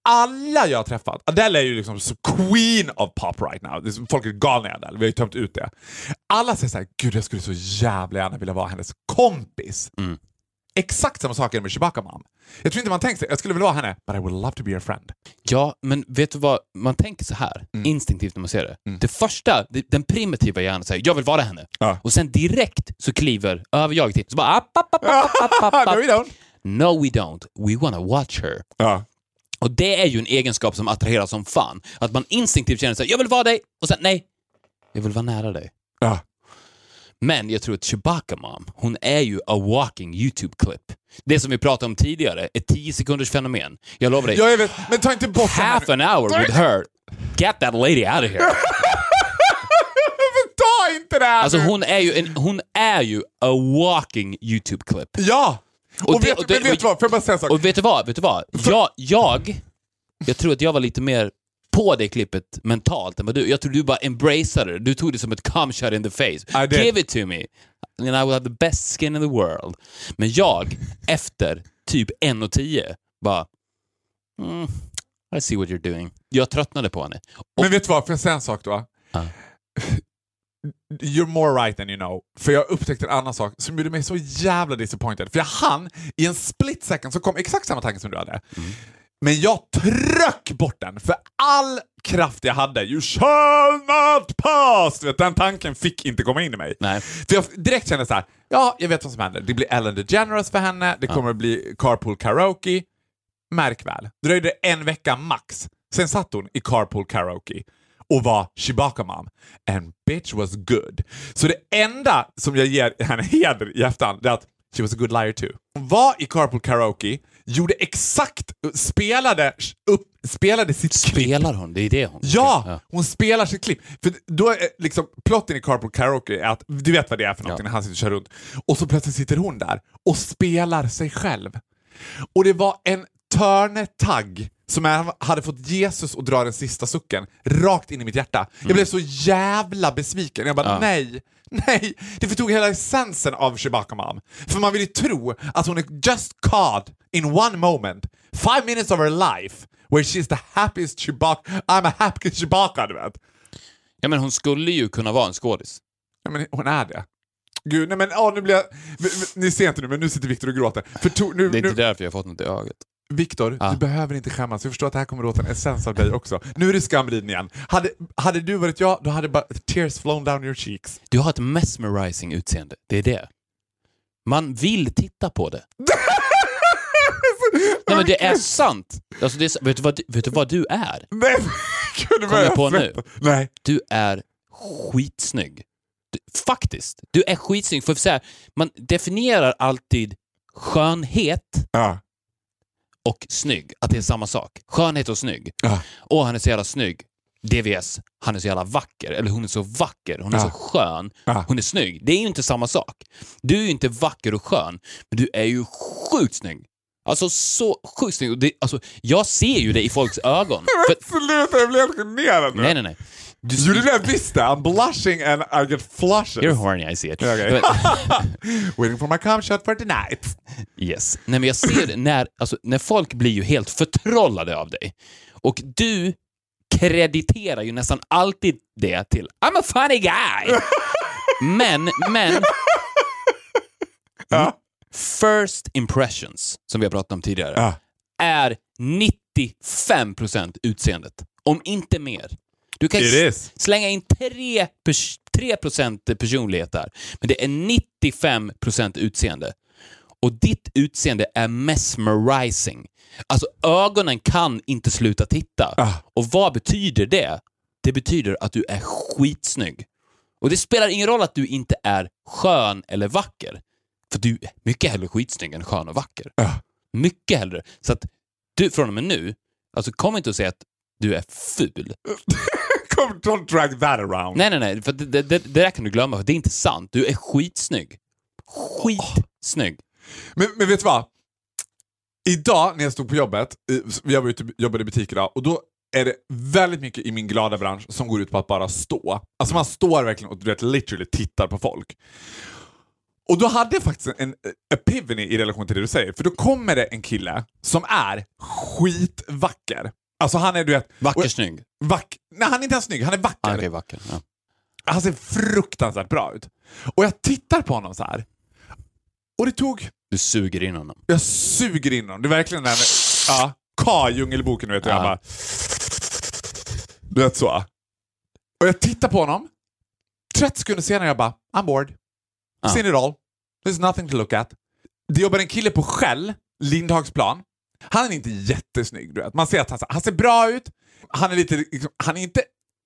alla jag har träffat, Adele är ju liksom queen of pop right now. Folk är galna i Adele, vi har ju tömt ut det. Alla säger såhär, gud jag skulle så jävla gärna vilja vara hennes kompis. Mm. Exakt samma sak är det med Chewbacca Mom. Jag tror inte man tänker sig, jag skulle vilja vara henne, but I would love to be your friend. Ja, men vet du vad? Man tänker så här, Mm. instinktivt när man ser det. Det första, den primitiva hjärnan säger jag vill vara henne. Ja. Och sen direkt så kliver överjaget in. Så bara app, app, app, app, app, app, app. <laughs> no, we don't. No we don't, we wanna watch her. Ja. Och det är ju en egenskap som attraherar som fan. Att man instinktivt känner sig jag vill vara dig, och sen nej, jag vill vara nära dig. Ja. Men jag tror att Chewbacca Mom, hon är ju a walking YouTube-klipp. Det som vi pratade om tidigare, ett 10 sekunders fenomen. Jag lovar dig, ja, jag vet, men ta inte bort half an hour with her, get that lady out of here. <laughs> Ta inte det här Alltså hon är ju, en, hon är ju a walking YouTube-klipp. Ja! Och, Och det- vet, och det- men vet du vad, får jag bara säga en sak? Och vet du vad? Vet du vad? Jag, jag, jag tror att jag var lite mer på det klippet mentalt än vad du. Jag tror du bara embraceade det. Du tog det som ett cum shot in the face. Give it to me. And I will have the best skin in the world. Men jag, efter typ 1.10, bara... Mm, I see what you're doing. Jag tröttnade på henne. Och, Men vet du vad, får jag säga en sak då? Ja. You're more right than you know. För jag upptäckte en annan sak som gjorde mig så jävla disappointed. För jag hann, i en split second så kom exakt samma tanke som du hade. Men jag tryck bort den för all kraft jag hade. You shall not pass! Vet, den tanken fick inte komma in i mig. Nej. För jag direkt kände så här, ja, jag vet vad som händer. Det blir Ellen DeGeneres för henne, det kommer att bli carpool karaoke. Märk väl, dröjde en vecka max. Sen satt hon i carpool karaoke och var Chewbacca mom. And bitch was good. Så det enda som jag ger <laughs> henne heder i efterhand är att she was a good liar too. Hon var i carpool karaoke, gjorde exakt, spelade, upp, spelade sitt klipp spelar hon? Det är det hon Ja, hon spelar sitt klipp. För då är liksom, plotten i Carpool Karaoke är att, du vet vad det är för någonting när han sitter och kör runt. Och så plötsligt sitter hon där och spelar sig själv. Och det var en törnetagg som jag hade fått Jesus att dra den sista sucken rakt in i mitt hjärta. Jag blev så jävla besviken. Jag bara, Ja. nej, nej. Det förtog hela essensen av Chewbacca Mom. För man vill ju tro att hon är just caught in one moment, five minutes of her life, where she's the happiest Chewbacca, I'm a happy Chewbacca, du vet. Ja, men hon skulle ju kunna vara en skådis. Ja, men hon är det. Gud, nej men åh, nu blir jag... Ni ser inte nu, men nu sitter Viktor och gråter. För to, nu, Det är nu, inte därför jag har fått något i ögat. Viktor, Ja. du behöver inte skämmas. Jag förstår att det här kommer åt en essens av dig också. Nu är det skamriden igen. Hade, hade du varit jag, då hade bara tears flown down your cheeks. Du har ett mesmerizing utseende. Det är det. Man vill titta på det. <laughs> Nej men det är sant. Alltså det är, vet, du vad, vet du vad du är? Nej, gud, börjar jag på nu? Nej. Du är skitsnygg. Du, faktiskt. Du är skitsnygg. För så här, man definierar alltid skönhet Ja. Och snygg, att det är samma sak. Skönhet och snygg. Ja. Åh, han är så jävla snygg. DVS, han är så jävla vacker. Eller hon är så vacker, hon är Ja. så skön. Ja. Hon är snygg. Det är ju inte samma sak. Du är ju inte vacker och skön, men du är ju sjukt snygg. Alltså så sjukt snygg. Det, alltså, jag ser ju det i folks ögon. <laughs> För, Sluta, jag blir helt generad nu. nej, nej, nej. Du, det blev visst det. I'm blushing and I get flushes. You're horny, I see it. Men- <laughs> Waiting for my cum shot for tonight. Yes. Nej, men jag ser det när, alltså, när folk blir ju helt förtrollade av dig. Och du krediterar ju nästan alltid det till I'm a funny guy. men, men... Ja. First impressions, som vi har pratat om tidigare, Ja. är 95% utseendet. Om inte mer. Du kan slänga in 3%, pers 3 personlighet där, men det är 95% utseende. Och ditt utseende är mesmerizing. Alltså ögonen kan inte sluta titta. Ah. Och vad betyder det? Det betyder att du är skitsnygg. Och det spelar ingen roll att du inte är skön eller vacker. För du är mycket hellre skitsnygg än skön och vacker. Ah. Mycket hellre. Så att du från och med nu, alltså kom inte och säga att du är ful. <laughs> Come, don't drag that around. Nej, nej, nej. För det, det, det, det där kan du glömma. för Det är inte sant. Du är skitsnygg. Skitsnygg. Men, men vet du vad? Idag när jag stod på jobbet, jag var ute jobbade i butik idag, och då är det väldigt mycket i min glada bransch som går ut på att bara stå. Alltså man står verkligen och du vet, literally tittar på folk. Och då hade jag faktiskt en epiphany i relation till det du säger, för då kommer det en kille som är skitvacker. Alltså han är du vet... Vacker och- snygg. Vack, nej han är inte ens snygg, han är vacker. Ah, okej, vacker. Ja. Han ser fruktansvärt bra ut. Och jag tittar på honom så här. Och det tog... Du suger in honom. Jag suger in honom. Det är verkligen den... Ja, Ka Djungelboken, du vet. Jag Ja. bara... Du vet så. Och jag tittar på honom. 30 sekunder senare jag bara, I'm bored. Ja. Seen it all. There's nothing to look at. Det jobbar en kille på Shell, Lindhagsplan. Han är inte jättesnygg, du vet. Man ser att han, han ser bra ut. Han är lite, liksom, han är inte,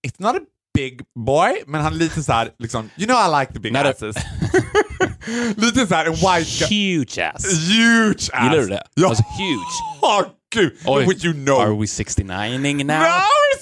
it's not a big boy, men han är lite så här, liksom, you know I like the big Not asses. <laughs> lite så här en white guy. Huge ass. Huge ass! Gillar du det? Ja. Alltså huge. Åh gud! Oj. You know. Are we 69ing now? No, we're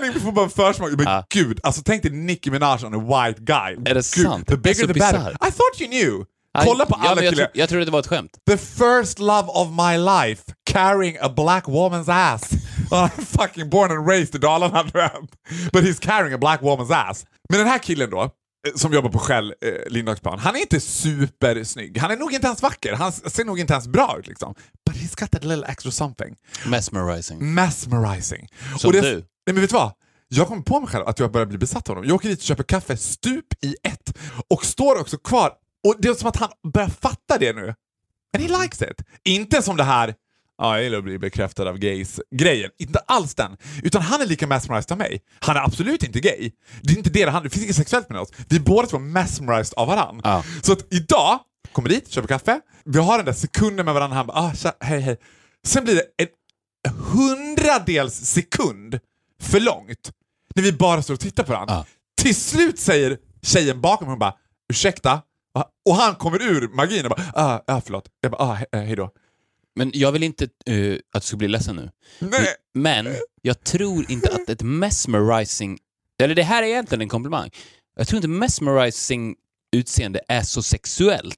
69! Vi får bara en försmak. Men Ja. gud, alltså tänk dig Nicki Minaj on a white guy. Är det gud, sant? The Det är bigger the better. bizarrt. I thought you knew. Kolla på ja, alla jag, killar. tro, jag trodde det var ett skämt. The first love of my life, carrying a black woman's ass. <laughs> I'm fucking born and raised i Dalarna. But he's carrying a black woman's ass. Men den här killen då, eh, som jobbar på Shell, eh, Lindhagsplan, han är inte supersnygg. Han är nog inte ens vacker. Han ser nog inte ens bra ut liksom. But he's got that little extra something. Mesmerizing. Mesmerizing. Som Och det, du. Nej men vet du vad? Jag kommer på mig själv att jag börjar bli besatt av honom. Jag åker dit och köper kaffe stup i ett och står också kvar. Och det är som att han börjar fatta det nu. And he likes it. Inte som det här Ja, jag gillar att bli bekräftad av gays-grejen. Inte alls den. Utan han är lika mesmerized av mig. Han är absolut inte gay. Det är inte det handlar Det finns inget sexuellt mellan oss. Vi är båda två mesmerized av varandra. Ja. Så att idag, kommer dit, köper kaffe. Vi har den där sekunden med varandra. Han bara, ah, tja, hej hej. Sen blir det en hundradels sekund för långt. När vi bara står och tittar på varandra. Ja. Till slut säger tjejen bakom hon bara, ursäkta? Och han kommer ur magin och bara, ah, ah förlåt. Jag bara, ah, he- eh, hej då. Men jag vill inte eh, att du ska bli ledsen nu. Nej. Men jag tror inte att ett mesmerizing... Eller det här är egentligen en komplimang. Jag tror inte mesmerizing utseende är så sexuellt.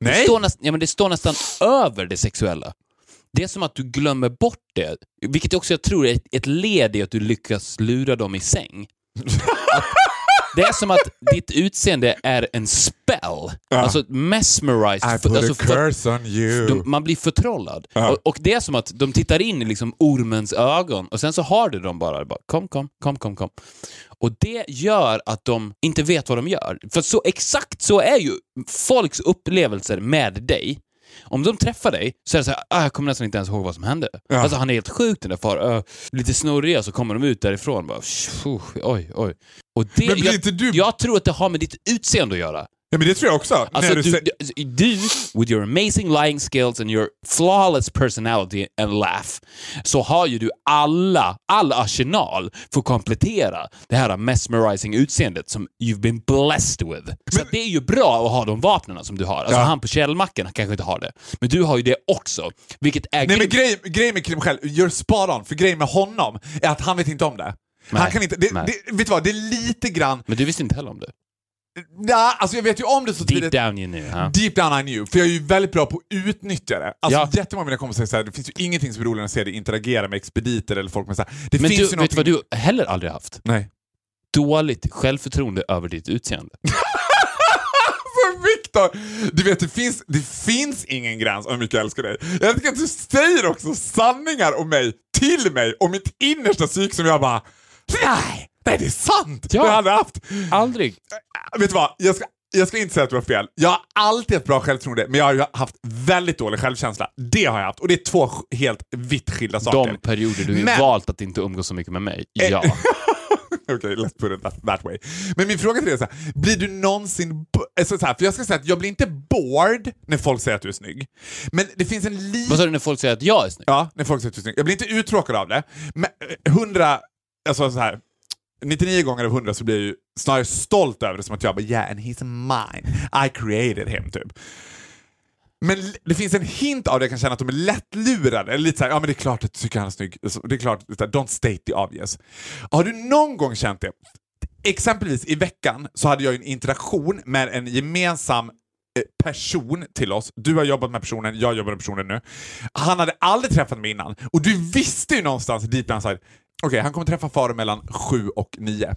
Det Nej. står, näst, ja, men det står nästan över det sexuella. Det är som att du glömmer bort det, vilket också jag tror är ett, ett led i att du lyckas lura dem i säng. <laughs> Att, det är som att ditt utseende är en spell. Alltså mesmerized. I put alltså a curse on you. de, man blir förtrollad. Ja. Och, och det är som att de tittar in i liksom ormens ögon och sen så har du dem bara. bara kom, kom, kom, kom, kom. Och det gör att de inte vet vad de gör. För så exakt så är ju folks upplevelser med dig. Om de träffar dig så är det så här, ah, jag kommer nästan inte ens ihåg vad som hände. Ja. Alltså han är helt sjuk den där far. Uh, lite snurriga så kommer de ut därifrån bara, "Tjo, oj, oj. Och det, Men blir inte du- jag tror att det har med ditt utseende att göra. Ja men det tror jag också. Alltså, du, du, du, with your amazing lying skills and your flawless personality and laugh, så har ju du alla, all arsenal för att komplettera det här mesmerizing utseendet som you've been blessed with. Så att det är ju bra att ha de vapnen som du har. Alltså Ja. han på källmacken kanske inte har det, men du har ju det också. Vilket är Nej men grymt. grejen grej med Kim själv, you're spot on, för grejen med honom är att han vet inte om det. Nej, Han kan inte, det, nej. det, vet du vad, det är lite grann, Men du visste inte heller om det. ja, alltså jag vet ju om det så Deep tidigt. down you knew. huh? Deep down I knew, för jag är ju väldigt bra på att utnyttja det. Alltså Ja. jättemånga av mina kompisar säger såhär, det finns ju ingenting som är roligare än att se dig interagera med expediter eller folk med såhär. Det Men finns du, ju vet någonting... du vad du heller aldrig haft? Nej. Dåligt självförtroende över ditt utseende. <laughs> Viktor! Du vet, det finns, det finns ingen gräns om hur mycket jag älskar dig. Jag tycker att du säger också sanningar om mig, till mig, och mitt innersta psyk som jag bara, nej, nej det är sant! Ja. Jag aldrig haft. Aldrig. Vet du vad? Jag ska, jag ska inte säga att du har fel. Jag har alltid haft bra självförtroende, men jag har haft väldigt dålig självkänsla. Det har jag haft, och det är två helt vitt skilda saker. De perioder du Men- valt att inte umgås så mycket med mig, Eh, ja. <laughs> Okej, let's put it that, that way. Men min fråga till dig är så här, blir du någonsin... Alltså så här, för jag ska säga att jag blir inte bored när folk säger att du är snygg. Men det finns en liten... Vad sa du när folk säger att jag är snygg? Ja, när folk säger att du är snygg. Jag blir inte uttråkad av det. Men eh, 100, alltså så här, 99 gånger av 100 så blir jag ju snarare stolt över det som att jag bara yeah, and he's mine. I created him, typ. Men det finns en hint av det jag kan känna att de är lättlurade. Eller lite såhär, ja men det är klart att du tycker han är snygg. Alltså, det är klart, don't state the obvious. Har du någon gång känt det? Exempelvis i veckan så hade jag en interaktion med en gemensam eh, person till oss. Du har jobbat med personen, jag jobbar med personen nu. Han hade aldrig träffat mig innan och du visste ju någonstans deep down inside, okej han kommer träffa Faro mellan 7 och 9.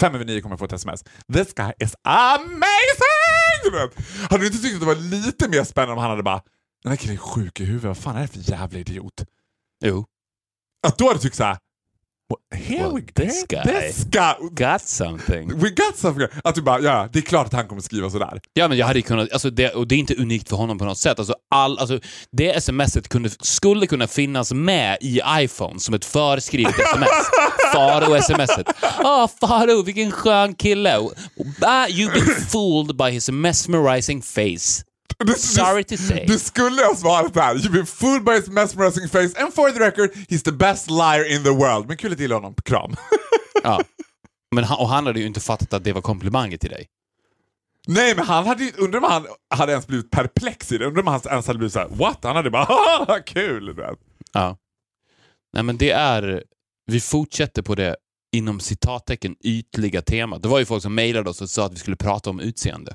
Fem över nio kommer jag få ett sms. This guy is amazing! Hade du inte tyckt att det var lite mer spännande om han hade bara, den här killen är sjuk i huvudet, vad fan är det för jävla idiot? Jo. Att då hade du tyckt såhär, "Well, here Well, we this guy- this guy Got something. We got something. Att du bara, ja, det är klart att han kommer skriva sådär. Ja, men jag hade kunnat, alltså det, och det är inte unikt för honom på något sätt. Alltså all, alltså det smset kunde, skulle kunna finnas med i iPhone som ett förskrivet sms. <laughs> Faro-smset. Åh, Faro, vilken skön kille. Ah, you've been fooled by his mesmerizing face. Du, Sorry to say. Du skulle ha svarat där. You've been fooled by his mesmerizing face and for the record, he's the best liar in the world. Men kul att gilla honom. Kram. <laughs> Ja. Men han, och han hade ju inte fattat att det var komplimanger till dig. Nej, men han hade ju, undrar om han hade ens blivit perplex i det. Undrar om han ens hade blivit såhär, what? Han hade bara, <laughs> haha, kul. Ja. Nej, men det är... Vi fortsätter på det inom citattecken ytliga temat. Det var ju folk som mejlade oss och sa att vi skulle prata om utseende.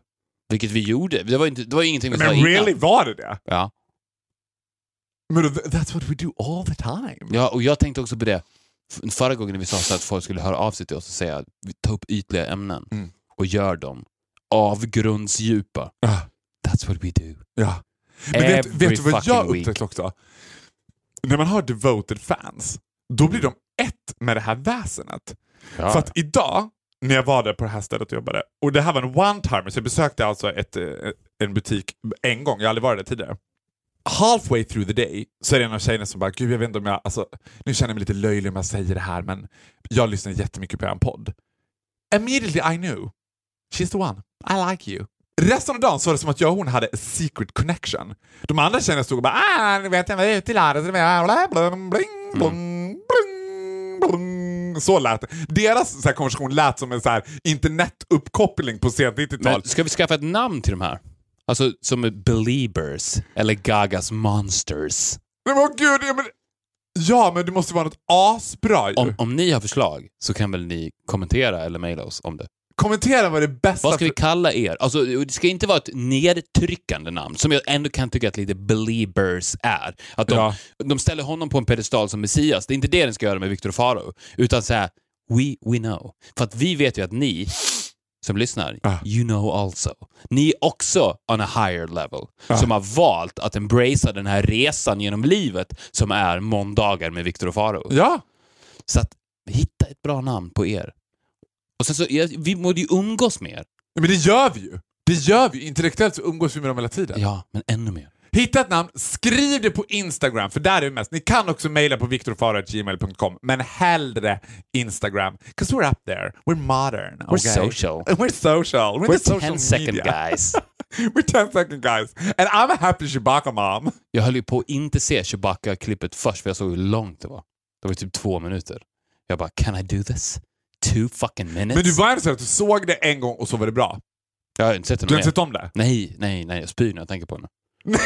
Vilket vi gjorde. Det var, inte, det var ingenting vi sa Men innan. really, var det det? Ja. Men that's what we do all the time. ja, och jag tänkte också på det förra gången när vi sa så att folk skulle höra av sig till oss och säga att vi tar upp ytliga ämnen Mm. och gör dem avgrundsdjupa. Ah, That's what we do. ja. Men vet, Every vet du vad jag fucking week. upptäckt också? När man har devoted fans, då blir de ett med det här väsenet. Ja. För att idag, när jag var där på det här stället och jobbade, och det här var en one-timer, så jag besökte alltså ett, eh, en butik en gång, jag har aldrig varit där tidigare. Halfway through the day så är det en av tjejerna som bara, gud jag vet inte om jag, alltså, nu känner jag mig lite löjlig om jag säger det här men jag lyssnar jättemycket på er podd. Immediately I knew, she's the one, I like you. Resten av dagen så var det som att jag och hon hade a secret connection. De andra tjejerna stod och bara ah, nu vet jag vad jag är ute i landet, så det är bling, bling, bling, bling, bling. Så lät det. Deras så här, konversation lät som en så här, internetuppkoppling på sent 90-tal. Men ska vi skaffa ett namn till de här? Alltså som Beliebers eller Gagas Monsters. Men åh gud, ja men, ja men det måste vara något asbra ju. Om, om ni har förslag så kan väl ni kommentera eller mejla oss om det. Kommentera vad det bästa... Vad ska vi kalla er? Alltså, det ska inte vara ett nedtryckande namn, som jag ändå kan tycka att lite Beliebers är. Att de, Ja. de ställer honom på en pedestal som Messias. Det är inte det den ska göra med Victor Faro. Utan säga we, we know. För att vi vet ju att ni som lyssnar, Ah. you know also. Ni är också on a higher level. Som har valt att embracea den här resan genom livet som är måndagar med Victor Faro. Ja, Så att hitta ett bra namn på er. Och sen så, vi måste ju umgås med er. men det gör vi ju. Det gör vi. Intellektuellt så umgås vi med dem hela tiden. Ja, men ännu mer. Hitta ett namn, skriv det på Instagram, för där är vi mest. Ni kan också mejla på viktorfaro.gmail.com, men hellre Instagram. 'Cause we're up there. We're modern. We're okay? social. <laughs> We're social. We're, We're social 10 second media. guys. <laughs> We're 10 second guys. And I'm a happy Chewbacca mom. Jag höll ju på att inte se Chewbacca-klippet först, för jag såg hur långt det var. Det var typ två minuter. Jag bara, can I do this? Two fucking minutes? Men du var så att du såg det en gång och så var det bra. Jag har inte sett det Du har inte sett om det? Nej, nej, nej. Jag spyr när jag tänker på henne. <laughs>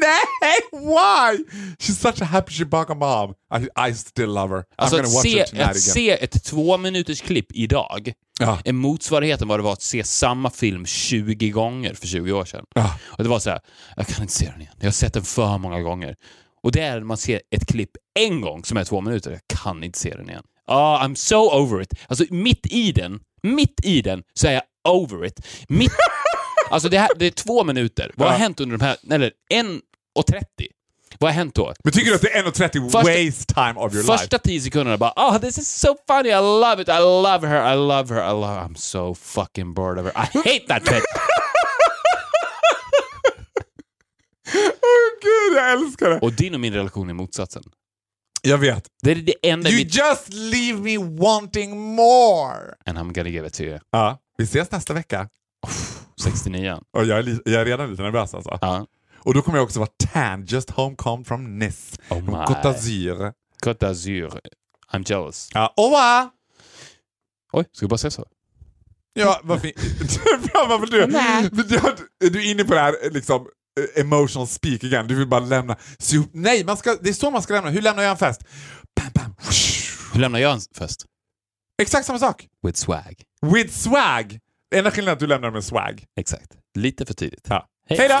Nej, why? She's such a happy Chewbacca mom. I, I still love her. Alltså I'm gonna watch se, her tonight att again. se ett två minuters klipp idag Ja. är motsvarigheten vad det var att se samma film 20 gånger för 20 år sedan. Ja. Och det var så här, jag kan inte se den igen. Jag har sett den för många gånger. Och det är när man ser ett klipp en gång som är två minuter. Jag kan inte se den igen. Ah, I'm so over it. Alltså mitt i den, mitt i den så är jag over it. Mitt, <laughs> alltså det, här, det är två minuter. Vad har hänt under de här, eller en och 30? Vad har hänt då? Men tycker du att det är 1.30 Första- waste time of your life? Första tio sekunderna bara oh this is so funny, I love it, I love her, I love her, I love her. I'm so fucking bored of her. I hate that bitch! <laughs> Åh gud, jag älskar det! och din och min relation är motsatsen. Jag vet. Det är det enda You mitt... just leave me wanting more. And I'm gonna give it to you. Ja, vi ses nästa vecka. 69 Och jag, är jag är redan lite nervös alltså. Ja. Och då kommer jag också vara tan, just home come from Nice. Oh my. Côte d'Azur. Côte d'Azur. I'm jealous. Ja, au revoir! Oj, ska vi bara säga så? Ja, vad fint. <laughs> Fan, varför du, du, du är inne på det här liksom, emotional speak igen. Du vill bara lämna. Så, nej, man ska, det är så man ska lämna. Hur lämnar jag en fest? Bam, bam. Hur lämnar jag en fest? Exakt samma sak. With swag. With swag. Enda skillnaden är att du lämnar med swag. Exakt. Lite för tidigt. Ja. Hej. Hej då!